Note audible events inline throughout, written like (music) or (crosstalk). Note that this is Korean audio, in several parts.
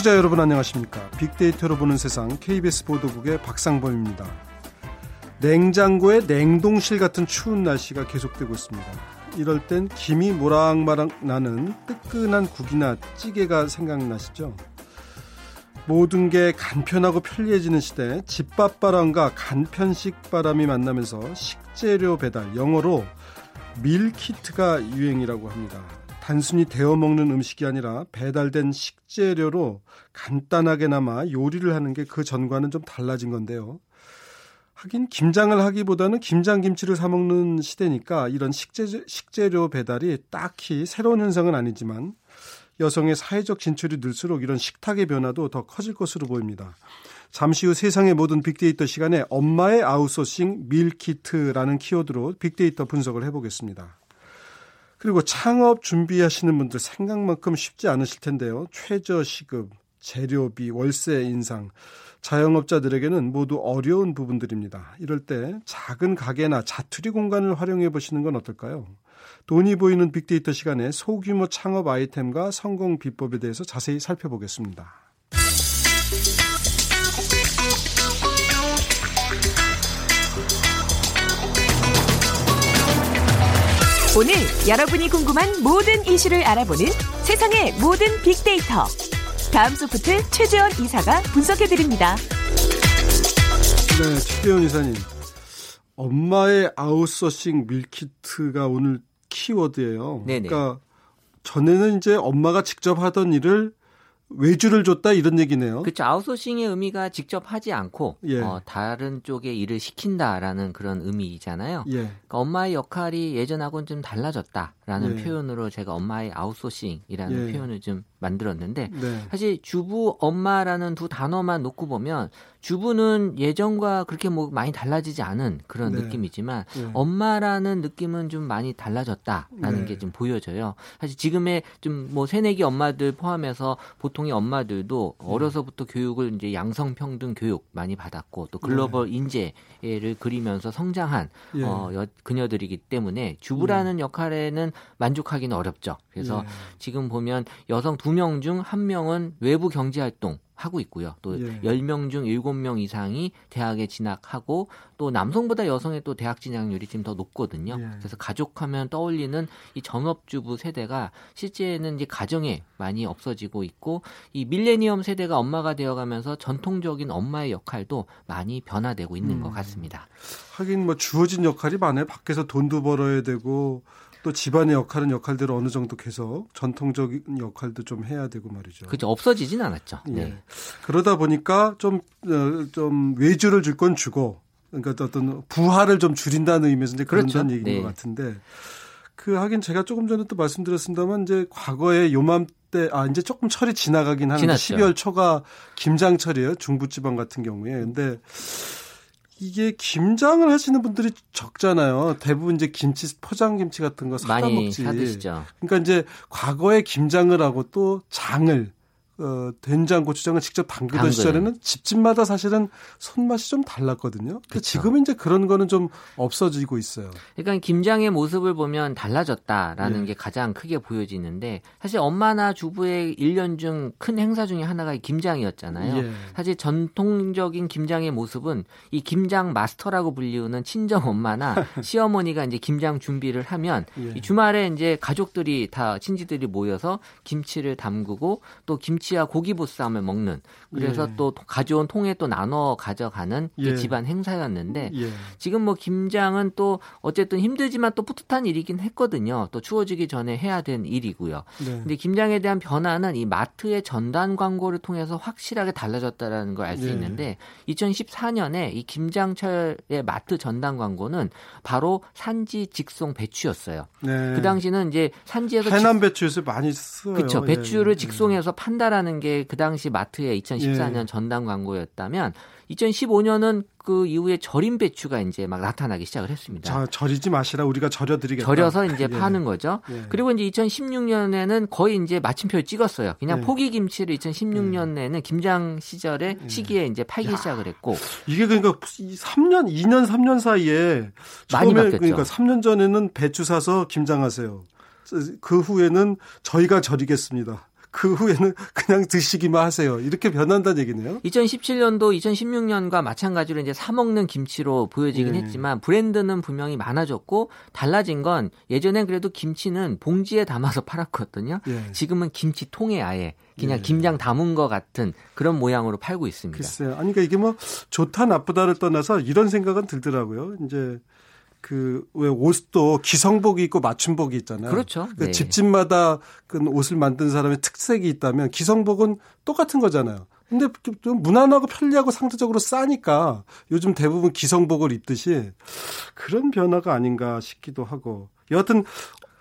청취자 여러분 안녕하십니까? 빅데이터로 보는 세상 KBS 보도국의 박상범입니다. 냉장고에 냉동실 같은 추운 날씨가 계속되고 있습니다. 이럴 땐 김이 모락마락 나는 뜨끈한 국이나 찌개가 생각나시죠? 모든 게 간편하고 편리해지는 시대 집밥 바람과 간편식 바람이 만나면서 식재료 배달 영어로 밀키트가 유행이라고 합니다. 단순히 데워 먹는 음식이 아니라 배달된 식재료로 간단하게나마 요리를 하는 게 그 전과는 좀 달라진 건데요. 하긴 김장을 하기보다는 김장 김치를 사 먹는 시대니까 이런 식재, 식재료 배달이 딱히 새로운 현상은 아니지만 여성의 사회적 진출이 늘수록 이런 식탁의 변화도 더 커질 것으로 보입니다. 잠시 후 세상의 모든 빅데이터 시간에 엄마의 아웃소싱 밀키트라는 키워드로 빅데이터 분석을 해보겠습니다. 그리고 창업 준비하시는 분들 생각만큼 쉽지 않으실 텐데요. 최저 시급, 재료비, 월세 인상, 자영업자들에게는 모두 어려운 부분들입니다. 이럴 때 작은 가게나 자투리 공간을 활용해 보시는 건 어떨까요? 돈이 보이는 빅데이터 시간에 소규모 창업 아이템과 성공 비법에 대해서 자세히 살펴보겠습니다. 오늘 여러분이 궁금한 모든 이슈를 알아보는 세상의 모든 빅데이터. 다음소프트 최재원 이사가 분석해드립니다. 네, 최재원 이사님. 엄마의 아웃소싱 밀키트가 오늘 키워드예요. 네네. 그러니까 전에는 이제 엄마가 직접 하던 일을 외주를 줬다 이런 얘기네요. 그렇죠. 아웃소싱의 의미가 직접 하지 않고 예. 어, 다른 쪽에 일을 시킨다라는 그런 의미잖아요. 예. 그러니까 엄마의 역할이 예전하고는 좀 달라졌다라는 예. 표현으로 제가 엄마의 아웃소싱이라는 예. 표현을 좀 만들었는데 네. 사실 주부 엄마라는 두 단어만 놓고 보면 주부는 예전과 그렇게 뭐 많이 달라지지 않은 그런 네. 느낌이지만 네. 엄마라는 느낌은 좀 많이 달라졌다라는 네. 게좀 보여져요. 사실 지금의 좀 뭐 새내기 엄마들 포함해서 보통의 엄마들도 네. 어려서부터 교육을 이제 양성 평등 교육 많이 받았고 또 글로벌 네. 인재를 그리면서 성장한 예. 어, 여, 그녀들이기 때문에 주부라는 예. 역할에는 만족하기는 어렵죠. 그래서 예. 지금 보면 여성 두 명 중 한 명은 외부 경제 활동 하고 있고요. 또 예. 10명 중 7명 이상이 대학에 진학하고 또 남성보다 여성의 또 대학 진학률이 지금 더 높거든요. 예. 그래서 가족하면 떠올리는 이 전업주부 세대가 실제는 이제 가정에 많이 없어지고 있고 이 밀레니엄 세대가 엄마가 되어가면서 전통적인 엄마의 역할도 많이 변화되고 있는 음. 것 같습니다. 하긴 뭐 주어진 역할이 많아요. 밖에서 돈도 벌어야 되고 또 집안의 역할은 역할대로 어느 정도 계속 전통적인 역할도 좀 해야 되고 말이죠. 그렇죠. 없어지진 않았죠. 예. 네. 그러다 보니까 좀, 어, 좀 외주를 줄 건 주고 그러니까 어떤 부하를 좀 줄인다는 의미에서 이제 그런다는 그렇죠. 얘기인 네. 것 같은데 그 하긴 제가 조금 전에 또 말씀드렸습니다만 이제 과거에 요맘때 아 이제 조금 철이 지나가긴 하는데 지났죠. 12월 초가 김장철이에요 중부지방 같은 경우에 근데 이게 김장을 하시는 분들이 적잖아요. 대부분 이제 김치 포장 김치 같은 거 사다 먹지. 사드시죠. 그러니까 이제 과거에 김장을 하고 또 장을 어, 된장, 고추장을 직접 담그던 당근. 시절에는 집집마다 사실은 손맛이 좀 달랐거든요. 그렇죠. 지금은 이제 그런 거는 좀 없어지고 있어요. 그러니까 김장의 모습을 보면 달라졌다라는 예. 게 가장 크게 보여지는데 사실 엄마나 주부의 1년 중 큰 행사 중에 하나가 김장이었잖아요. 예. 사실 전통적인 김장의 모습은 이 김장 마스터라고 불리우는 친정 엄마나 (laughs) 시어머니가 이제 김장 준비를 하면 예. 주말에 이제 가족들이 다 친지들이 모여서 김치를 담그고 또 김치 김치와 고기 보쌈을 먹는 그래서 예. 또 가져온 통에 또 나눠 가져가는 예. 집안 행사였는데 예. 지금 뭐 김장은 또 어쨌든 힘들지만 또 뿌듯한 일이긴 했거든요. 또 추워지기 전에 해야 된 일이고요. 네. 근데 김장에 대한 변화는 이 마트의 전단 광고를 통해서 확실하게 달라졌다라는 걸 알수 예. 있는데 2014년에 이 김장철의 마트 전단 광고는 바로 산지 직송 배추였어요. 네. 그 당시는 이제 산지에서 해남 배추에서 많이 써요. 그렇죠. 배추를 예. 직송해서 판다라는 하는 게 그 당시 마트의 2014년 예. 전담 광고였다면 2015년은 그 이후에 절임 배추가 이제 막 나타나기 시작을 했습니다. 자, 절이지 마시라 우리가 절여드리겠다. 절여서 이제 예. 파는 거죠. 예. 그리고 이제 2016년에는 거의 이제 마침표를 찍었어요. 그냥 예. 포기 김치를 2016년에는 김장 시절에 예. 시기에 이제 팔기 야. 시작을 했고 이게 그러니까 3년, 2년, 3년 사이에 많이 바뀌었죠. 그러니까 3년 전에는 배추 사서 김장하세요. 그 후에는 저희가 절이겠습니다. 그 후에는 그냥 드시기만 하세요. 이렇게 변한다는 얘기네요. 2017년도, 2016년과 마찬가지로 이제 사 먹는 김치로 보여지긴 예. 했지만 브랜드는 분명히 많아졌고 달라진 건 예전엔 그래도 김치는 봉지에 담아서 팔았거든요. 예. 지금은 김치통에 아예 그냥 예. 김장 담은 것 같은 그런 모양으로 팔고 있습니다. 글쎄요. 아니 그러니까 이게 뭐 좋다 나쁘다를 떠나서 이런 생각은 들더라고요. 이제 그왜 옷도 기성복이 있고 맞춤복이 있잖아요. 그렇죠. 그 네. 집집마다 그 옷을 만든 사람의 특색이 있다면 기성복은 똑같은 거잖아요. 근데 좀 무난하고 편리하고 상대적으로 싸니까 요즘 대부분 기성복을 입듯이 그런 변화가 아닌가 싶기도 하고 여하튼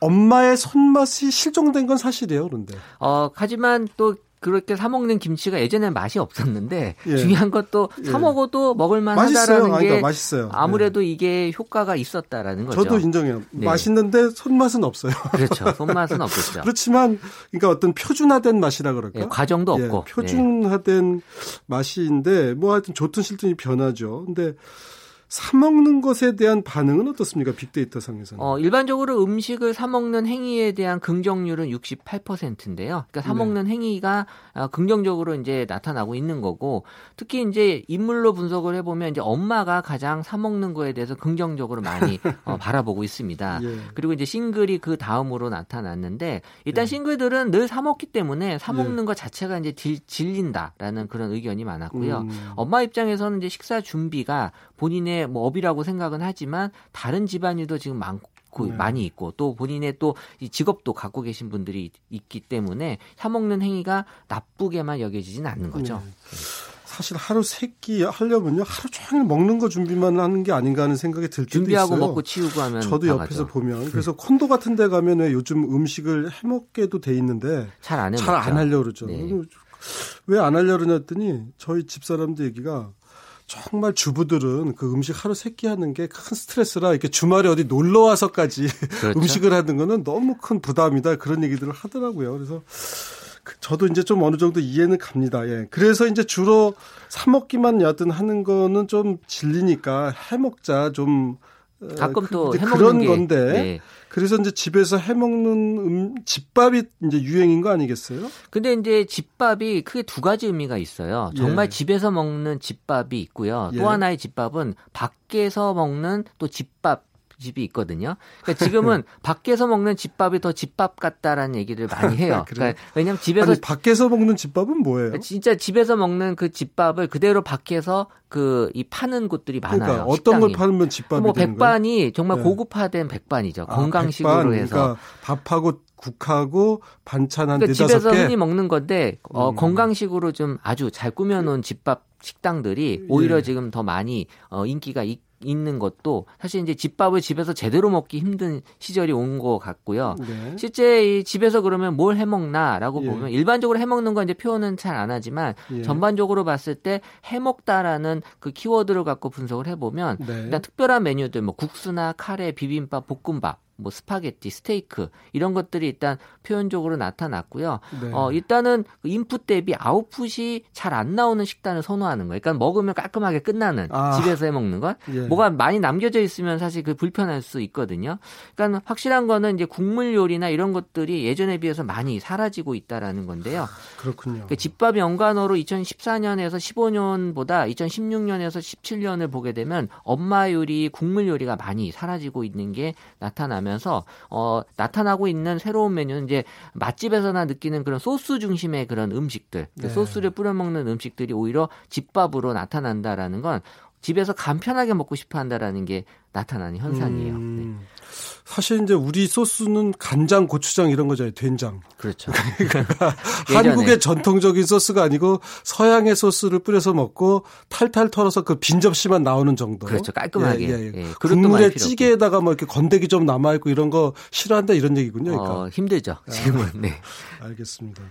엄마의 손맛이 실종된 건 사실이에요, 그런데. 어, 하지만 또 그렇게 사 먹는 김치가 예전엔 맛이 없었는데 예. 중요한 것도 사 예. 먹어도 먹을 만하다라는 게 그러니까 맛있어요. 아무래도 예. 이게 효과가 있었다라는 거죠. 저도 인정해요. 네. 맛있는데 손맛은 없어요. (laughs) 그렇죠. 손맛은 없겠죠. 그렇지만 그러니까 어떤 표준화된 맛이라 그럴까? 예, 과정도 예, 없고 표준화된 네. 맛인데 뭐 하여튼 좋든 싫든 이 변하죠. 근데 사 먹는 것에 대한 반응은 어떻습니까? 빅데이터 상에서는. 어, 일반적으로 음식을 사 먹는 행위에 대한 긍정률은 68%인데요. 그러니까 사 네. 먹는 네. 행위가 어, 긍정적으로 이제 나타나고 있는 거고 특히 이제 인물로 분석을 해 보면 이제 엄마가 가장 사 먹는 거에 대해서 긍정적으로 많이 (laughs) 어, 바라보고 있습니다. 예. 그리고 이제 싱글이 그 다음으로 나타났는데 일단 예. 싱글들은 늘 사 먹기 때문에 사 먹는 예. 것 자체가 이제 질, 질린다라는 그런 의견이 많았고요. 음. 엄마 입장에서는 이제 식사 준비가 본인의 뭐 업이라고 생각은 하지만 다른 집안일도 지금 많고 네. 많이 있고 또 본인의 또이 직업도 갖고 계신 분들이 있기 때문에 사 먹는 행위가 나쁘게만 여겨지진 않는 거죠. 네. 사실 하루 세 끼 하려면요 하루 종일 먹는 거 준비만 하는 게 아닌가 하는 생각이 들 때도 준비하고 있어요. 먹고 치우고 하면 저도 옆에서 보면 그래서 콘도 같은 데 가면 왜 요즘 음식을 해 먹게도 돼 있는데 잘 안해잘안 하려 고 그러죠. 네. 왜안 하려 고 그러냐더니 저희 집 사람들 얘기가 정말 주부들은 그 음식 하루 세 끼 하는 게 큰 스트레스라 이렇게 주말에 어디 놀러 와서까지 (laughs) 그렇죠? 음식을 하는 거는 너무 큰 부담이다 그런 얘기들을 하더라고요. 그래서 그 저도 이제 좀 어느 정도 이해는 갑니다. 예. 그래서 이제 주로 사 먹기만 여하튼 하는 거는 좀 질리니까 해 먹자 좀 어, 가끔 또 그런 게, 건데 네. 그래서 이제 집에서 해 먹는 음, 집밥이 이제 유행인 거 아니겠어요? 근데 이제 집밥이 크게 두 가지 의미가 있어요. 정말 예. 집에서 먹는 집밥이 있고요. 또 예. 하나의 집밥은 밖에서 먹는 또 집밥 집이 있거든요. 그러니까 지금은 (laughs) 밖에서 먹는 집밥이 더 집밥 같다라는 얘기를 많이 해요. 그러니까 왜냐면 집에서 아니, 밖에서 먹는 집밥은 뭐예요? 진짜 집에서 먹는 그 집밥을 그대로 밖에서 그 이 파는 곳들이 많아요. 그러니까 어떤 식당이. 걸 팔면 집밥이 뭐 백반이 정말 네. 고급화된 백반이죠. 아, 건강식으로 백반, 해서 그러니까 밥하고 국하고 반찬 한 그러니까 집에서 개? 흔히 먹는 건데 어, 음. 건강식으로 좀 아주 잘 꾸며놓은 집밥 식당들이 오히려 예. 지금 더 많이 어, 인기가 있, 있는 것도 사실 이제 집밥을 집에서 제대로 먹기 힘든 시절이 온 것 같고요. 네. 실제 이 집에서 그러면 뭘 해 먹나라고 예. 보면 일반적으로 해 먹는 건 이제 표현은 잘 안 하지만 예. 전반적으로 봤을 때 해 먹다라는 그 키워드를 갖고 분석을 해 보면 네. 일단 특별한 메뉴들 뭐 국수나 카레, 비빔밥, 볶음밥 뭐 스파게티, 스테이크 이런 것들이 일단 표현적으로 나타났고요. 네. 어, 일단은 그 인풋 대비 아웃풋이 잘 안 나오는 식단을 선호하는 거예요. 그러니까 먹으면 깔끔하게 끝나는 아. 집에서 해 먹는 것. 예. 뭐가 많이 남겨져 있으면 사실 그 불편할 수 있거든요. 그러니까 확실한 거는 이제 국물 요리나 이런 것들이 예전에 비해서 많이 사라지고 있다라는 건데요. 그렇군요. 그러니까 집밥 연관어로 2014년에서 15년보다 2016년에서 17년을 보게 되면 엄마 요리, 국물 요리가 많이 사라지고 있는 게 나타나면 나면서 어, 나타나고 있는 새로운 메뉴는 이제 맛집에서나 느끼는 그런 소스 중심의 그런 음식들, 그 네. 소스를 뿌려 먹는 음식들이 오히려 집밥으로 나타난다라는 건 집에서 간편하게 먹고 싶어 한다라는 게 나타나는 현상이에요. 음, 네. 사실 이제 우리 소스는 간장, 고추장 이런 거잖아요. 된장. 그렇죠. (laughs) 그러니까 (laughs) 한국의 전통적인 소스가 아니고 서양의 소스를 뿌려서 먹고 탈탈 털어서 그 빈 접시만 나오는 정도. 그렇죠. 깔끔하게. 예, 예. 예. 국물에 찌개에다가 뭐 이렇게 건더기 좀 남아 있고 이런 거 싫어한다 이런 얘기군요. 그러니까. 어, 힘들죠. 지금은. 아, 네. 알겠습니다.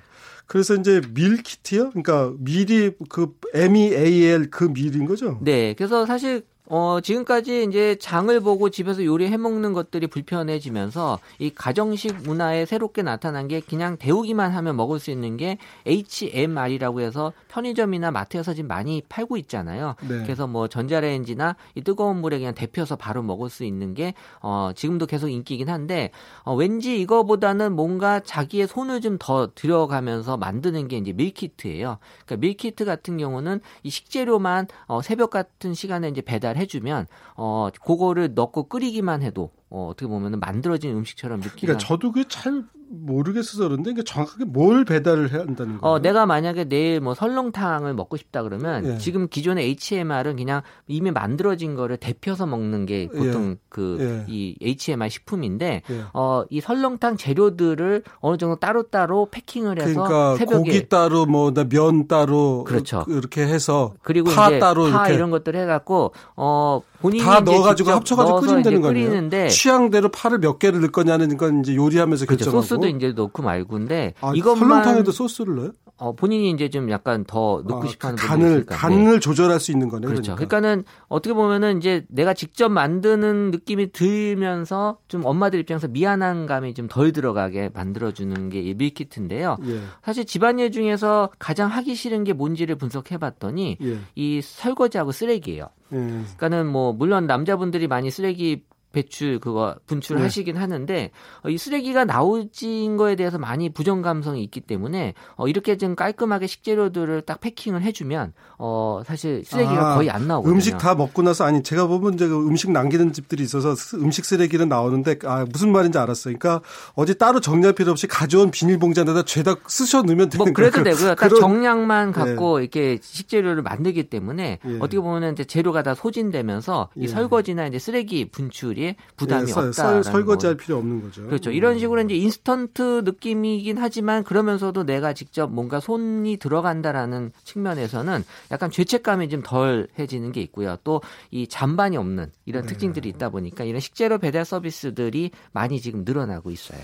그래서 이제 밀키트요? 그러니까 밀이 그 M E A L 그 밀인 거죠? 네. 그래서 사실 어, 지금까지 이제 장을 보고 집에서 요리해 먹는 것들이 불편해지면서 이 가정식 문화에 새롭게 나타난 게 그냥 데우기만 하면 먹을 수 있는 게 HMR이라고 해서 편의점이나 마트에서 지금 많이 팔고 있잖아요. 네. 그래서 뭐 전자레인지나 이 뜨거운 물에 그냥 데펴서 바로 먹을 수 있는 게 어, 지금도 계속 인기긴 한데 어, 왠지 이거보다는 뭔가 자기의 손을 좀 더 들여가면서 만드는 게 이제 밀키트예요. 그러니까 밀키트 같은 경우는 이 식재료만 어, 새벽 같은 시간에 이제 배달 해주면 어, 그거를 넣고 끓이기만 해도 어, 어떻게 보면 만들어진 음식처럼 느끼는. 그러니까 저도 그 잘 모르겠어서 그런데 그러니까 정확하게 뭘 배달을 해야 한다는 거예요? 어, 내가 만약에 내일 뭐 설렁탕을 먹고 싶다 그러면 예. 지금 기존의 HMR은 그냥 이미 만들어진 거를 데펴서 먹는 게 보통 예. 그이 예. HMR 식품인데 예. 어, 이 설렁탕 재료들을 어느 정도 따로따로 패킹을 해서 그러니까 새벽에 고기 따로 뭐 면 따로 그렇죠. 그렇게 해서 그리고 파 따로 파 이런 것들 해 갖고 어 본인이 다 넣어 가지고 합쳐 가지고 끓이면 되는 거예요. 취향대로 파를 몇 개를 넣을 거냐는 건 이제 요리하면서 그렇죠. 결정하고. 소스도 이제 넣고 말고인데 아, 이것만 설렁탕에도 소스를 넣어요? 어, 본인이 이제 좀 약간 더 넣고 아, 싶어 하는 간을 간을 네. 조절할 수 있는 거네요. 그렇죠. 그러니까. 그러니까는 어떻게 보면은 이제 내가 직접 만드는 느낌이 들면서 좀 엄마들 입장에서 미안한 감이 좀 덜 들어가게 만들어 주는 게 이 밀키트인데요. 예. 사실 집안일 중에서 가장 하기 싫은 게 뭔지를 분석해 봤더니 예. 이 설거지하고 쓰레기예요. 예. 그러니까는 뭐 물론 남자분들이 많이 쓰레기 배출 그거 분출을 네. 하시긴 하는데 어, 이 쓰레기가 나오진 거에 대해서 많이 부정 감성이 있기 때문에 어, 이렇게 좀 깔끔하게 식재료들을 딱 패킹을 해주면 어 사실 쓰레기가 아, 거의 안 나오거든요. 음식 다 먹고 나서 아니 제가 보면 이제 그 음식 남기는 집들이 있어서 음식 쓰레기는 나오는데 아 무슨 말인지 알았어요. 그러니까 어디 따로 정리할 필요 없이 가져온 비닐봉지 안에다 죄다 쓰셔 넣으면 되는 뭐 그래도 거예요. 되고요. 딱 정량만 네. 갖고 네. 이렇게 식재료를 만들기 때문에 예. 어떻게 보면 이제 재료가 다 소진되면서 이 예. 설거지나 이제 쓰레기 분출 분들이 부담이 예, 없다. 설거지할 필요 없는 거죠. 그렇죠. 이런 음. 식으로 이제 인스턴트 느낌이긴 하지만 그러면서도 내가 직접 뭔가 손이 들어간다라는 측면에서는 약간 죄책감이 좀 덜해지는 게 있고요. 또 이 잔반이 없는 이런 네. 특징들이 있다 보니까 이런 식재료 배달 서비스들이 많이 지금 늘어나고 있어요.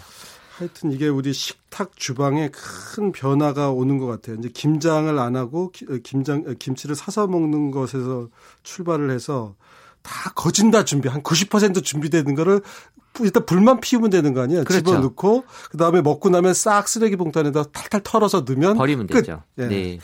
하여튼 이게 우리 식탁 주방에 큰 변화가 오는 것 같아요. 이제 김장을 안 하고 어, 김장 어, 김치를 사서 먹는 것에서 출발을 해서 다 거진다 준비 한 90% 준비되는 거를 일단 불만 피우면 되는 거 아니에요? 그렇죠. 집어넣고 그다음에 먹고 나면 싹 쓰레기 봉투 안에다 탈탈 털어서 넣으면 버리면 끝. 되죠. 예. 네.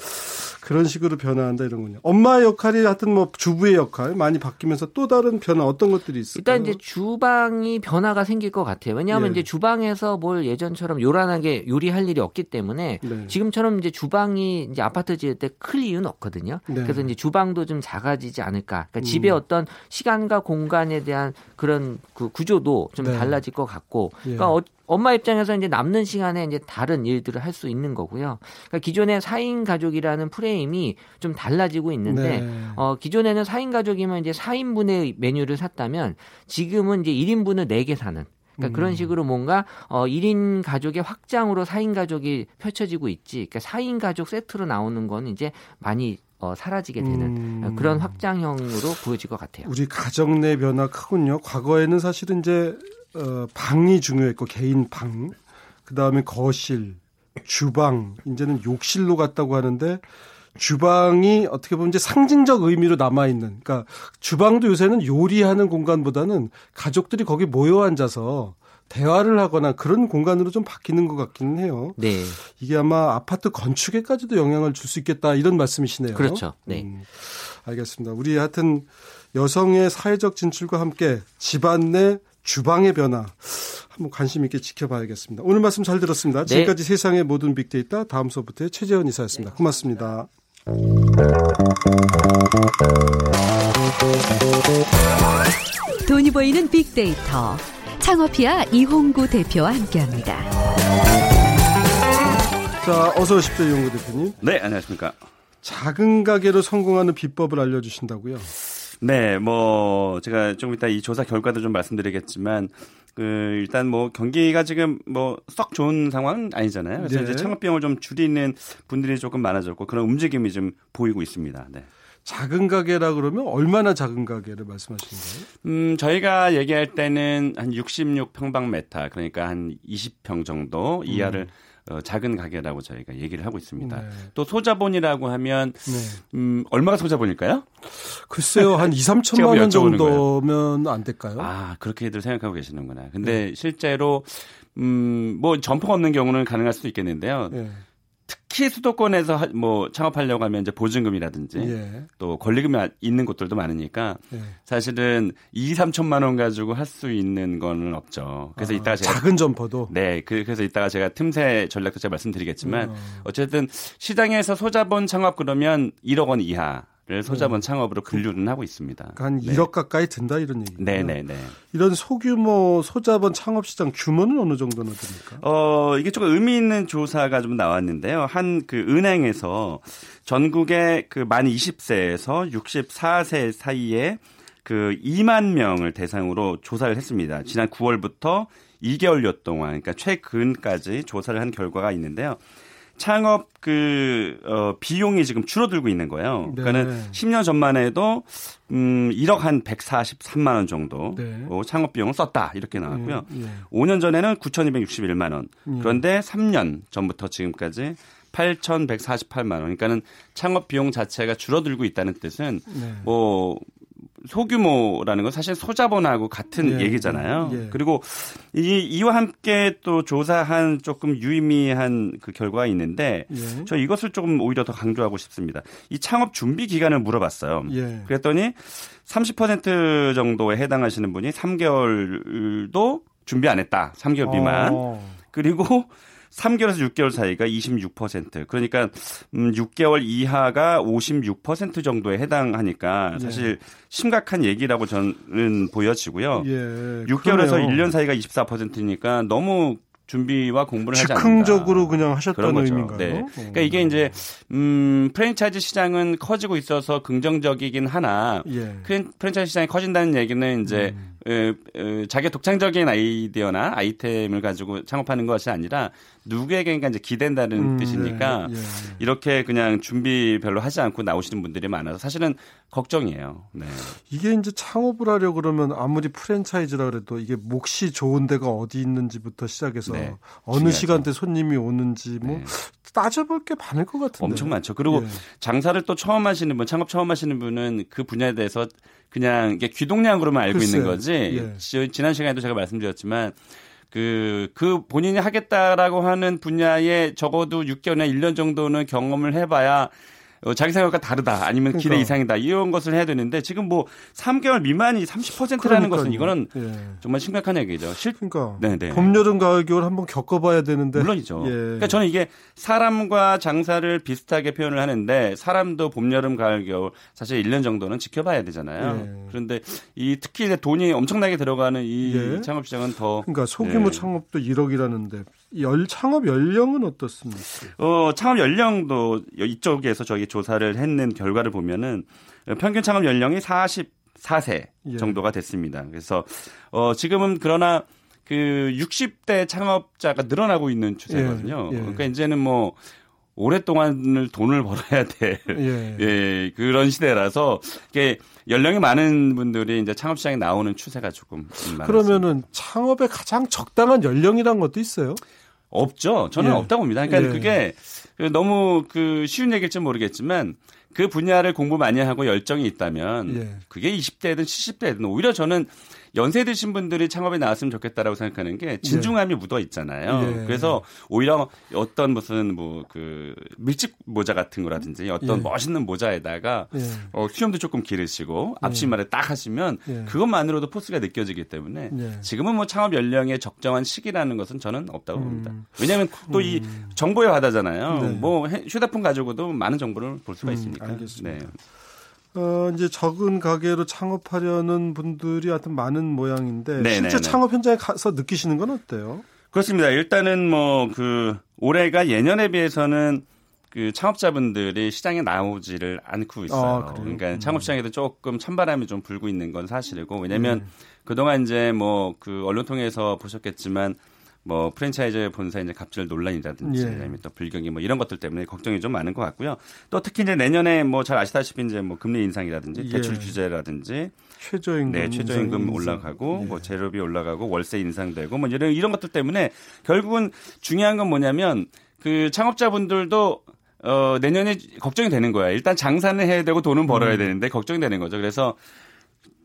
그런 식으로 변화한다 이런군요. 엄마의 역할이 하여튼 뭐 주부의 역할 많이 바뀌면서 또 다른 변화 어떤 것들이 있을까요? 일단 이제 주방이 변화가 생길 것 같아요. 왜냐하면 예. 이제 주방에서 뭘 예전처럼 요란하게 요리할 일이 없기 때문에 네. 지금처럼 이제 주방이 이제 아파트 지을 때 클 이유는 없거든요. 네. 그래서 이제 주방도 좀 작아지지 않을까. 그러니까 음. 집에 어떤 시간과 공간에 대한 그런 그 구조도 좀 네. 달라질 것 같고. 예. 그러니까 어, 엄마 입장에서 이제 남는 시간에 이제 다른 일들을 할 수 있는 거고요. 그러니까 기존의 4인 가족이라는 프레임이 좀 달라지고 있는데 네. 어 기존에는 4인 가족이면 이제 4인분의 메뉴를 샀다면 지금은 이제 1인분을 4개 사는 그러니까 음. 그런 식으로 뭔가 어 1인 가족의 확장으로 4인 가족이 펼쳐지고 있지. 그러니까 4인 가족 세트로 나오는 건 이제 많이 어, 사라지게 되는 음. 그런 확장형으로 보여질 것 같아요. 우리 가정 내 변화 크군요. 과거에는 사실은 이제 어, 방이 중요했고 개인 방, 그 다음에 거실, 주방, 이제는 욕실로 갔다고 하는데 주방이 어떻게 보면 이제 상징적 의미로 남아 있는. 그러니까 주방도 요새는 요리하는 공간보다는 가족들이 거기 모여 앉아서 대화를 하거나 그런 공간으로 좀 바뀌는 것 같기는 해요. 네. 이게 아마 아파트 건축에까지도 영향을 줄 수 있겠다 이런 말씀이시네요. 그렇죠. 네. 음, 알겠습니다. 우리 하여튼 여성의 사회적 진출과 함께 집안 내 주방의 변화 한번 관심 있게 지켜봐야겠습니다. 오늘 말씀 잘 들었습니다. 네. 지금까지 세상의 모든 빅데이터 다음 수업부터의 최재원 이사였습니다. 고맙습니다. 돈이 보이는 빅데이터 창업피아 이홍구 대표와 함께합니다. 자, 어서 오십시오, 이홍구 대표님. 네, 안녕하십니까. 작은 가게로 성공하는 비법을 알려주신다고요? 네, 뭐 제가 조금 이따 이 조사 결과도 좀 말씀드리겠지만 그 일단 뭐 경기가 지금 뭐 썩 좋은 상황은 아니잖아요. 그래서 네. 이제 창업 비용을 좀 줄이는 분들이 조금 많아졌고 그런 움직임이 좀 보이고 있습니다. 네. 작은 가게라 그러면 얼마나 작은 가게를 말씀하시는 거예요? 음, 저희가 얘기할 때는 한 66평방메타 그러니까 한 20평 정도 이하를 음. 어, 작은 가게라고 저희가 얘기를 하고 있습니다. 네. 또 소자본이라고 하면 네. 음, 얼마가 소자본일까요? 글쎄요, 한 (laughs) 2, 3천만 원 정도면 안 될까요? 아, 그렇게들 생각하고 계시는구나. 근데 네. 실제로 음, 뭐 점포가 없는 경우는 가능할 수도 있겠는데요. 네. 특히 수도권에서 뭐 창업하려고 하면 이제 보증금이라든지 예. 또 권리금이 있는 곳들도 많으니까 예. 사실은 2, 3천만 원 가지고 할 수 있는 거는 없죠. 그래서 아, 이따가 제가 작은 점포도 네, 그, 래서 이따가 제가 틈새 전략도 제가 말씀드리겠지만 음. 어쨌든 시장에서 소자본 창업 그러면 1억 원 이하 를 소자본 음. 창업으로 분류는 하고 있습니다. 한 네. 1억 가까이 든다 이런 얘기죠. 네, 네, 네. 이런 소규모 소자본 창업 시장 규모는 어느 정도나 됩니까? 어, 이게 조금 의미 있는 조사가 좀 나왔는데요. 한 그 은행에서 전국의 그 만 20세에서 64세 사이에 그 2만 명을 대상으로 조사를 했습니다. 지난 9월부터 2개월여 동안 그러니까 최근까지 조사를 한 결과가 있는데요. 창업 그, 어, 비용이 지금 줄어들고 있는 거예요. 네. 그러니까는 10년 전만 해도, 음, 1억 한 143만 원 정도 네. 어, 창업 비용을 썼다. 이렇게 나왔고요. 네. 5년 전에는 9,261만 원. 예. 그런데 3년 전부터 지금까지 8,148만 원. 그러니까는 창업 비용 자체가 줄어들고 있다는 뜻은 네. 뭐 소규모라는 건 사실 소자본하고 같은 예, 얘기잖아요. 예. 그리고 이 이와 함께 또 조사한 조금 유의미한 그 결과가 있는데 예. 저 이것을 조금 오히려 더 강조하고 싶습니다. 이 창업 준비 기간을 물어봤어요. 예. 그랬더니 30% 정도에 해당하시는 분이 3개월도 준비 안 했다. 3개월 미만. 어. 그리고 3개월에서 6개월 사이가 26%. 그러니까 음 6개월 이하가 56% 정도에 해당하니까 네. 사실 네. 심각한 얘기라고 저는 보여지고요. 예, 6개월에서 그러네요. 1년 사이가 24%니까 너무 준비와 공부를 하지 않는다. 즉흥적으로 그냥 하셨다는 의미인가요? 네. 그러니까 이게 이제 음 프랜차이즈 시장은 커지고 있어서 긍정적이긴 하나 예. 프랜차이즈 시장이 커진다는 얘기는 이제 음. 자기 독창적인 아이디어나 아이템을 가지고 창업하는 것이 아니라 누구에게 이제 기댄다는 음, 뜻이니까 네, 예. 이렇게 그냥 준비 별로 하지 않고 나오시는 분들이 많아서 사실은 걱정이에요. 네. 이게 이제 창업을 하려 그러면 아무리 프랜차이즈라 그래도 이게 몫이 좋은 데가 어디 있는지부터 시작해서 네, 어느 중요하죠. 시간대 손님이 오는지 뭐 네. 따져볼 게 많을 것 같은데. 엄청 많죠. 그리고 예. 장사를 또 처음 하시는 분, 창업 처음 하시는 분은 그 분야에 대해서 그냥 이게 귀동량으로만 알고 글쎄, 있는 거지. 예. 지난 시간에도 제가 말씀드렸지만 그, 그 본인이 하겠다라고 하는 분야에 적어도 6개월이나 1년 정도는 경험을 해봐야 어, 자기 생각과 다르다 아니면 기대 그러니까. 이상이다 이런 것을 해야 되는데 지금 뭐 3개월 미만이 30%라는 그러니까요. 것은 이거는 예. 정말 심각한 얘기죠. 실... 그러니까 네네. 봄, 여름, 가을, 겨울 한번 겪어봐야 되는데 물론이죠. 예. 그러니까 저는 이게 사람과 장사를 비슷하게 표현을 하는데 사람도 봄, 여름, 가을, 겨울 사실 1년 정도는 지켜봐야 되잖아요. 예. 그런데 이 특히 이제 돈이 엄청나게 들어가는 이 예. 창업 시장은 더 그러니까 소규모 예. 창업도 1억이라는데 열 창업 연령은 어떻습니까? 어 창업 연령도 이쪽에서 저희 조사를 했는 결과를 보면은 평균 창업 연령이 44세 예. 정도가 됐습니다. 그래서 어 지금은 그러나 그 60대 창업자가 늘어나고 있는 추세거든요. 예. 예. 그러니까 이제는 뭐 오랫동안을 돈을 벌어야 될 예. (laughs) 예, 그런 시대라서 이게 연령이 많은 분들이 이제 창업 시장에 나오는 추세가 조금 많습니다. 그러면은 창업에 가장 적당한 연령이란 것도 있어요? 없죠. 저는 예. 없다고 봅니다. 그러니까 예. 그게 너무 그 쉬운 얘기일지 모르겠지만 그 분야를 공부 많이 하고 열정이 있다면 예. 그게 20대든 70대든 오히려 저는 연세 드신 분들이 창업에 나왔으면 좋겠다라고 생각하는 게 진중함이 예. 묻어 있잖아요. 예. 그래서 오히려 어떤 무슨 뭐 그 밀집 모자 같은 거라든지 어떤 예. 멋있는 모자에다가 예. 어, 수염도 조금 기르시고 예. 앞치마를 딱 하시면 예. 그것만으로도 포스가 느껴지기 때문에 지금은 뭐 창업 연령의 적정한 시기라는 것은 저는 없다고 음. 봅니다. 왜냐하면 또이 음. 정보의 바다잖아요. 네. 뭐 휴대폰 가지고도 많은 정보를 볼 수가 음, 있으니까. 음, 알겠습니다. 네. 어, 이제 적은 가게로 창업하려는 분들이 하여튼 많은 모양인데 네네네. 실제 네, 네. 창업 현장에 가서 느끼시는 건 어때요? 그렇습니다. 일단은 뭐 그 올해가 예년에 비해서는 그 창업자분들이 시장에 나오지를 않고 있어요. 아, 그러니까 음. 창업 시장에도 조금 찬바람이 좀 불고 있는 건 사실이고 왜냐하면 음. 그동안 이제 뭐 그 언론 통해서 보셨겠지만 뭐 프랜차이즈 본사 이제 갑질 논란이라든지 예. 아니면 또 불경기 뭐 이런 것들 때문에 걱정이 좀 많은 것 같고요. 또 특히 이제 내년에 뭐 잘 아시다시피 이제 뭐 금리 인상이라든지 예. 대출 규제라든지 최저임금 네, 최저임금 올라가고 예. 뭐 재료비 올라가고 월세 인상되고 뭐 이런 이런 것들 때문에 결국은 중요한 건 뭐냐면 그 창업자분들도 어, 내년에 걱정이 되는 거야. 일단 장사는 해야 되고 돈은 벌어야 음. 되는데 걱정이 되는 거죠. 그래서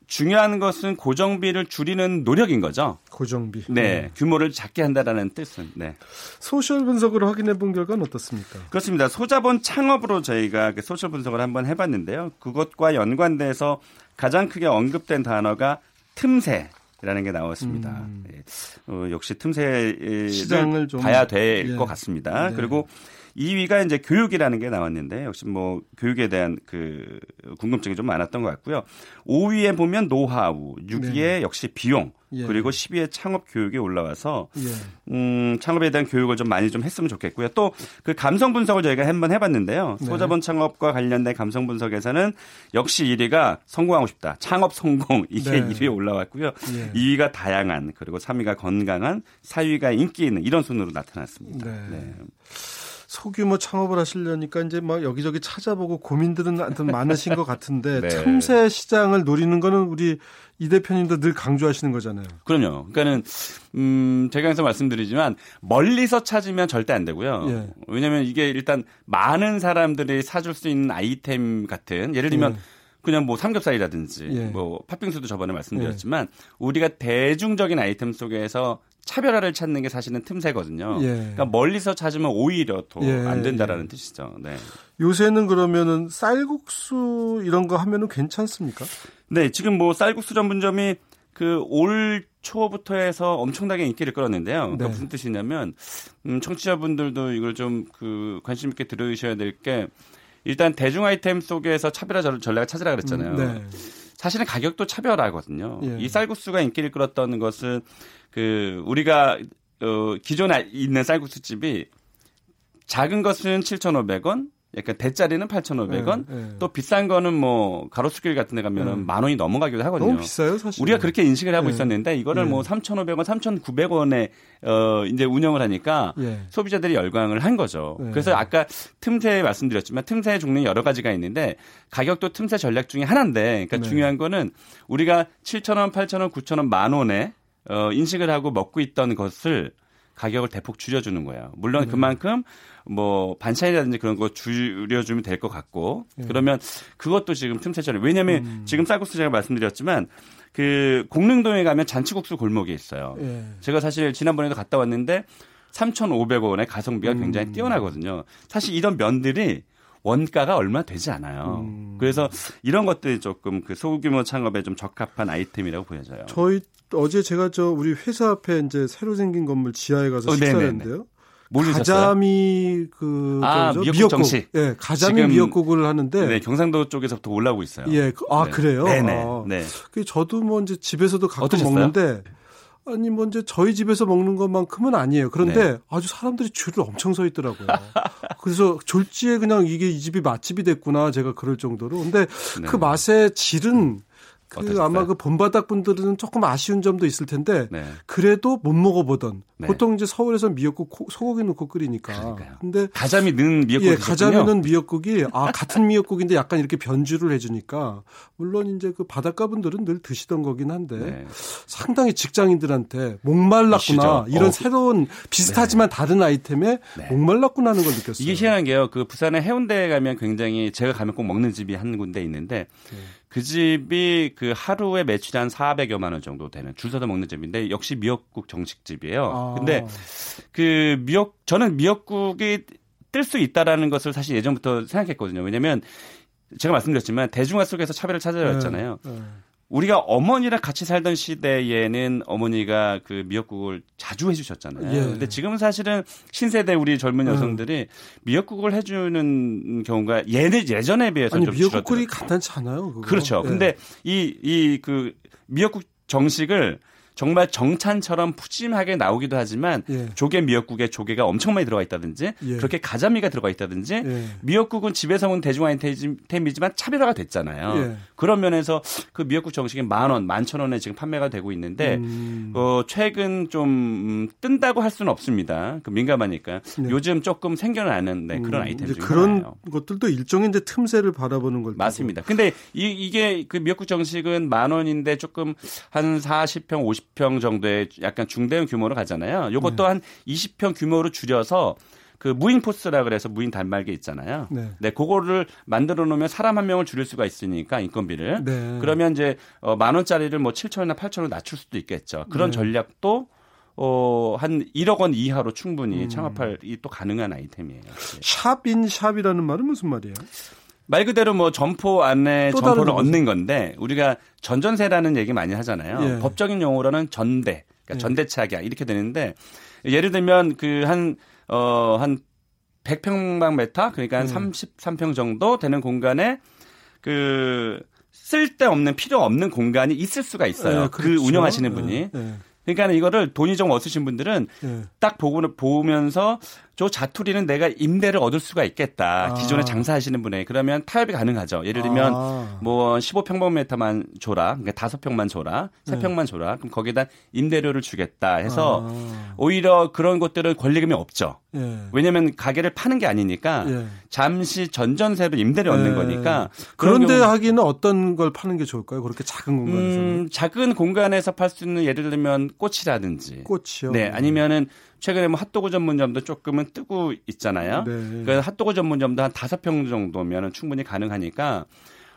중요한 것은 고정비를 줄이는 노력인 거죠. 고정비. 네, 음. 규모를 작게 한다라는 뜻은. 네. 소셜 분석으로 확인해 본 결과는 어떻습니까? 그렇습니다. 소자본 창업으로 저희가 그 소셜 분석을 한번 해봤는데요. 그것과 연관돼서 가장 크게 언급된 단어가 틈새. 라는 게 나왔습니다. 음. 네. 어, 역시 틈새 시장을 좀 봐야 될것 예. 같습니다. 네. 그리고 2위가 이제 교육이라는 게 나왔는데 역시 뭐 교육에 대한 그 궁금증이 좀 많았던 것 같고요. 5위에 보면 노하우, 6위에 네. 역시 비용, 예. 그리고 10위에 창업 교육이 올라와서 예. 음, 창업에 대한 교육을 좀 많이 좀 했으면 좋겠고요. 또 그 감성 분석을 저희가 한번 해봤는데요. 네. 소자본 창업과 관련된 감성 분석에서는 역시 1위가 성공하고 싶다. 창업 성공 (laughs) 이게 네. 1위에 올라왔고요. 예. 2위가 다양한 그리고 3위가 건강한 4위가 인기 있는 이런 순으로 나타났습니다. 네. 네. 소규모 창업을 하시려니까 이제 막 여기저기 찾아보고 고민들은 많으신 것 같은데 (laughs) 네. 틈새 시장을 노리는 거는 우리 이 대표님도 늘 강조하시는 거잖아요. 그럼요. 그러니까는 음 제가 항상 말씀드리지만 멀리서 찾으면 절대 안 되고요. 예. 왜냐하면 이게 일단 많은 사람들이 사줄 수 있는 아이템 같은 예를 들면 예. 그냥 뭐 삼겹살이라든지 예. 뭐 팥빙수도 저번에 말씀드렸지만 예. 우리가 대중적인 아이템 속에서 차별화를 찾는 게 사실은 틈새거든요. 예. 그러니까 멀리서 찾으면 오히려 더안 예. 된다라는 뜻이죠. 네. 요새는 그러면은 쌀국수 이런 거 하면은 괜찮습니까? 네, 지금 뭐 쌀국수 전문점이 그 올 초부터 해서 엄청나게 인기를 끌었는데요. 그러니까 네. 무슨 뜻이냐면 음, 청취자분들도 이걸 좀 그 관심 있게 들으셔야 될 게 일단 대중 아이템 속에서 차별화 전략을 찾으라 그랬잖아요. 음, 네. 사실은 가격도 차별화거든요. 예. 이 쌀국수가 인기를 끌었던 것은 그 우리가 어 기존에 있는 쌀국수 집이 작은 것은 7,500원, 약간 대짜리는 8,500원, 네, 네. 또 비싼 거는 뭐 가로수길 같은 데 가면은 네. 만 원이 넘어가기도 하거든요. 너무 비싸요, 사실. 우리가 그렇게 인식을 하고 네. 있었는데 이거를 네. 뭐 3,500원, 3,900원에 어 이제 운영을 하니까 예. 소비자들이 열광을 한 거죠. 네. 그래서 아까 틈새 말씀드렸지만 틈새 종류 여러 가지가 있는데 가격도 틈새 전략 중에 하나인데 그러니까 중요한 거는 우리가 7,000원, 8,000원, 9,000원, 만 원에 어, 인식을 하고 먹고 있던 것을 가격을 대폭 줄여주는 거예요. 물론 음. 그만큼 뭐 반찬이라든지 그런 거 줄여주면 될 것 같고 음. 그러면 그것도 지금 틈새처럼 왜냐하면 음. 지금 쌀국수 제가 말씀드렸지만 그 공릉동에 가면 잔치국수 골목이 있어요. 예. 제가 사실 지난번에도 갔다 왔는데 3,500원의 가성비가 음. 굉장히 뛰어나거든요. 사실 이런 면들이 원가가 얼마 되지 않아요. 음. 그래서 이런 것들이 조금 그 소규모 창업에 좀 적합한 아이템이라고 보여져요. 저희 어제 제가 저 우리 회사 앞에 이제 새로 생긴 건물 지하에 가서 어, 식사를 했는데요. 가자미 그 아, 미역국, 미역국 정식. 예, 가자미 미역국을 하는데 네, 경상도 쪽에서부터 올라오고 있어요. 예, 그, 아 네. 그래요? 네네. 아, 네. 그 저도 뭐 이제 집에서도 가끔 어떠셨어요? 먹는데 아니 뭐 이제 저희 집에서 먹는 것만큼은 아니에요. 그런데 네. 아주 사람들이 줄을 엄청 서 있더라고요. (laughs) 그래서 졸지에 그냥 이게 이 집이 맛집이 됐구나 제가 그럴 정도로. 근데 네. 그 맛의 질은 그 어떠셨어요? 아마 그 본바닥 분들은 조금 아쉬운 점도 있을 텐데 네. 그래도 못 먹어보던 네. 보통 이제 서울에서 미역국 소고기 넣고 끓이니까. 그러니까요. 근데 가자미 넣은 미역국 예, 가자미 넣은 미역국이 아 같은 미역국인데 약간 이렇게 변주를 해주니까 물론 이제 그 바닷가 분들은 늘 드시던 거긴 한데 네. 상당히 직장인들한테 목말랐구나? 이런 어. 새로운 비슷하지만 네. 다른 아이템에 네. 목말랐구나 하는 걸 느꼈어요. 이게 희한한 게요. 그 부산의 해운대에 가면 굉장히 제가 가면 꼭 먹는 집이 한 군데 있는데 네. 그 집이 그 하루에 매출이 한 400여만 원 정도 되는 줄 서서 먹는 집인데 역시 미역국 정식집이에요. 아. 근데 그 미역 저는 미역국이 뜰 수 있다라는 것을 사실 예전부터 생각했거든요. 왜냐면 제가 말씀드렸지만 대중화 속에서 차별을 찾아야 했잖아요. 네, 네. 우리가 어머니랑 같이 살던 시대에는 어머니가 그 미역국을 자주 해주셨잖아요. 예. 근데 지금은 사실은 신세대 우리 젊은 음. 여성들이 음. 미역국을 해주는 경우가 예전 예전에 비해서 아니, 좀 미역국이 간단치 않아요. 그거. 그렇죠. 예. 근데 이 이 그 미역국 정식을 정말 정찬처럼 푸짐하게 나오기도 하지만 예. 조개 미역국에 조개가 엄청 많이 들어가 있다든지 예. 그렇게 가자미가 들어가 있다든지 예. 미역국은 집에서 먹는 대중 아이템이지만 차별화가 됐잖아요. 예. 그런 면에서 그 미역국 정식이 만 원, 만천 원에 지금 판매가 되고 있는데 음. 어, 최근 좀 음, 뜬다고 할 수는 없습니다. 그 민감하니까 네. 요즘 조금 생겨나는 네, 그런 음, 아이템 중 그런 하나예요. 것들도 일종의 이제 틈새를 바라보는 걸 맞습니다. 근데 이, 이게 그 미역국 정식은 만 원인데 조금 한 40평, 50평 정도의 약간 중대형 규모로 가잖아요. 요것도 네. 한 20평 규모로 줄여서 그 무인 포스라 그래서 무인 단말기 있잖아요. 네. 네, 그거를 만들어 놓으면 사람 한 명을 줄일 수가 있으니까 인건비를. 네. 그러면 이제 어, 만 원짜리를 뭐 7천 원이나 8천 원 낮출 수도 있겠죠. 그런 네. 전략도 어, 한 1억 원 이하로 충분히 음. 창업할 이 또 가능한 아이템이에요. 샵인 샵이라는 말은 무슨 말이에요? 말 그대로 뭐 점포 안에 점포를 얻는 건데 우리가 전전세라는 얘기 많이 하잖아요. 예. 법적인 용어로는 전대, 그러니까 예. 전대차계약 이렇게 되는데 예를 들면 그 한 어, 한 100평방메타 그러니까 한 음. 33평 정도 되는 공간에 그 쓸데없는 필요 없는 공간이 있을 수가 있어요. 네, 그렇죠. 그 운영하시는 분이. 네, 네. 그러니까 이거를 돈이 좀 없으신 분들은 네. 딱 보고 보면서 저 자투리는 내가 임대를 얻을 수가 있겠다. 아. 기존에 장사하시는 분에 그러면 타협이 가능하죠. 예를 들면 아. 뭐 15평방미터만 줘라. 그러니까 5평만 줘라. 3평만 네. 줘라. 그럼 거기다 임대료를 주겠다 해서 아. 오히려 그런 것들은 권리금이 없죠. 예. 왜냐하면 가게를 파는 게 아니니까 예. 잠시 전전세로 임대를 얻는 예. 거니까 그런데 하기는 어떤 걸 파는 게 좋을까요? 그렇게 작은 공간에서 음, 작은 공간에서 팔 수 있는 예를 들면 꽃이라든지 꽃이요. 네, 아니면은 최근에 뭐 핫도그 전문점도 조금은 뜨고 있잖아요. 네. 그 핫도그 전문점도 한 다섯 평 정도면은 충분히 가능하니까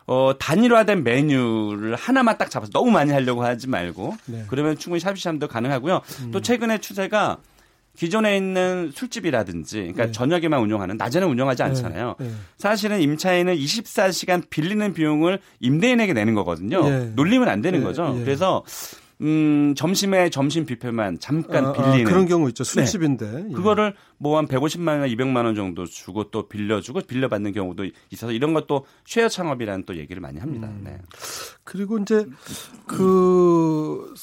어, 단일화된 메뉴를 하나만 딱 잡아서 너무 많이 하려고 하지 말고 네. 그러면 충분히 샤브샴도 가능하고요. 음. 또 최근에 추세가 기존에 있는 술집이라든지 그러니까 네. 저녁에만 운영하는 낮에는 운영하지 네. 않잖아요. 네. 사실은 임차인은 24시간 빌리는 비용을 임대인에게 내는 거거든요. 네. 놀리면 안 되는 네. 거죠. 네. 그래서 음, 점심에 점심 뷔페만 잠깐 아, 아 빌리는 아, 그런 경우 있죠. 술집인데. 네. 예. 그거를 뭐 한 150만 원이나 200만 원 정도 주고 또 빌려주고 빌려받는 경우도 있어서 이런 것도 share 창업이라는 또 얘기를 많이 합니다. 음. 네. 그리고 이제 그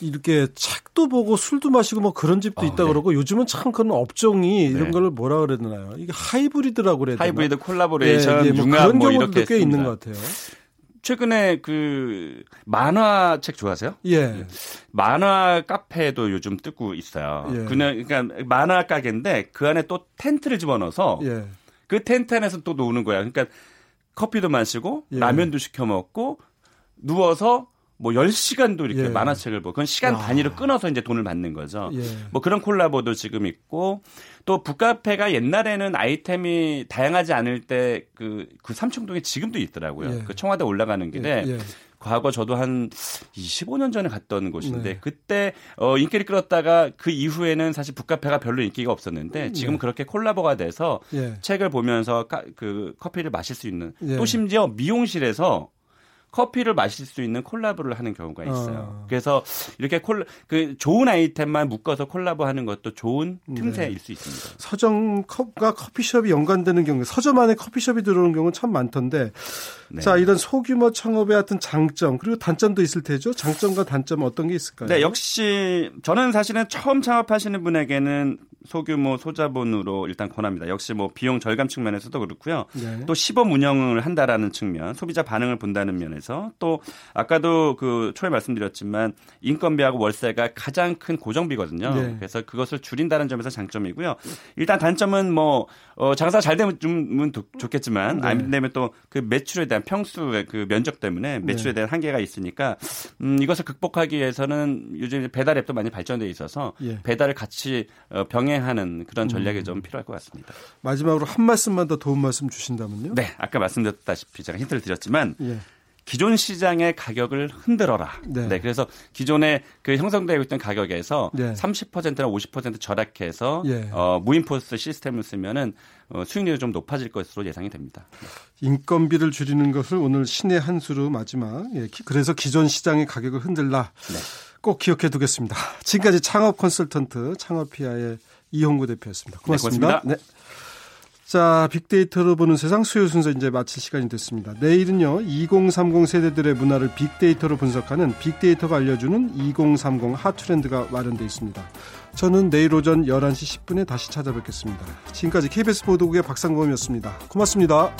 이렇게 책도 보고 술도 마시고 뭐 그런 집도 어, 있다 네. 그러고 요즘은 참 그런 업종이 이런 네. 걸 뭐라 그래야 되나요? 이게 하이브리드라고 그래야 되나? 하이브리드 콜라보레이션 네, 네, 뭐 그런 뭐 경우도 꽤 있는 것 같아요. 최근에 그 만화 책 좋아하세요? 예. 만화 카페도 요즘 뜨고 있어요. 예. 그냥 그러니까 만화 가게인데 그 안에 또 텐트를 집어넣어서 예. 그 텐트 안에서 또 노는 거야. 그러니까 커피도 마시고 예. 라면도 시켜 먹고 누워서 뭐 10시간도 이렇게 예. 만화책을 보고 그건 시간 야. 단위로 끊어서 이제 돈을 받는 거죠. 예. 뭐 그런 콜라보도 지금 있고 또 북카페가 옛날에는 아이템이 다양하지 않을 때 그 그 삼청동에 지금도 있더라고요. 예. 그 청와대 올라가는 길에 예. 예. 과거 저도 한 25년 전에 갔던 곳인데 네. 그때 어 인기를 끌었다가 그 이후에는 사실 북카페가 별로 인기가 없었는데 음, 지금 네. 그렇게 콜라보가 돼서 예. 책을 보면서 까, 그 커피를 마실 수 있는 예. 또 심지어 미용실에서 커피를 마실 수 있는 콜라보를 하는 경우가 있어요. 어. 그래서 이렇게 콜, 그 좋은 아이템만 묶어서 콜라보 하는 것도 좋은 네. 틈새일 네. 수 있습니다. 서점과 커피숍이 연관되는 경우, 서점 안에 커피숍이 들어오는 경우는 참 많던데, 네. 자, 이런 소규모 창업의 어떤 장점, 그리고 단점도 있을 테죠? 장점과 단점 어떤 게 있을까요? 네, 역시 저는 사실은 처음 창업하시는 분에게는 소규모 소자본으로 일단 권합니다. 역시 뭐 비용 절감 측면에서도 그렇고요. 네. 또 시범 운영을 한다라는 측면, 소비자 반응을 본다는 면에서 또 아까도 그 초에 말씀드렸지만 인건비하고 월세가 가장 큰 고정비거든요. 네. 그래서 그것을 줄인다는 점에서 장점이고요. 일단 단점은 뭐 어, 장사 잘 되면 좀 좋겠지만 네. 안 되면 또 그 매출에 대한 평수의 그 면적 때문에 매출에 네. 대한 한계가 있으니까 음, 이것을 극복하기 위해서는 요즘 배달 앱도 많이 발전돼 있어서 예. 배달을 같이 어, 병행하는 그런 전략이 음. 좀 필요할 것 같습니다. 마지막으로 한 말씀만 더 도움 말씀 주신다면요? 네, 아까 말씀드렸다시피 제가 힌트를 드렸지만 예. 기존 시장의 가격을 흔들어라. 네. 네 그래서 기존에 그 형성되고 있던 가격에서 네. 30%나 50% 절약해서 예. 어, 무인포스 시스템을 쓰면은 어, 수익률이 좀 높아질 것으로 예상이 됩니다. 인건비를 줄이는 것을 오늘 신의 한 수로 마지막. 예, 그래서 기존 시장의 가격을 흔들라. 네. 꼭 기억해 두겠습니다. 지금까지 창업 컨설턴트 창업피아의 이홍구 대표였습니다. 고맙습니다. 네, 고맙습니다. 네. 자, 빅데이터로 보는 세상 수요 순서 이제 마칠 시간이 됐습니다. 내일은요, 2030 세대들의 문화를 빅데이터로 분석하는 빅데이터가 알려주는 2030 핫트렌드가 마련되어 있습니다. 저는 내일 오전 11시 10분에 다시 찾아뵙겠습니다. 지금까지 KBS 보도국의 박상범이었습니다. 고맙습니다.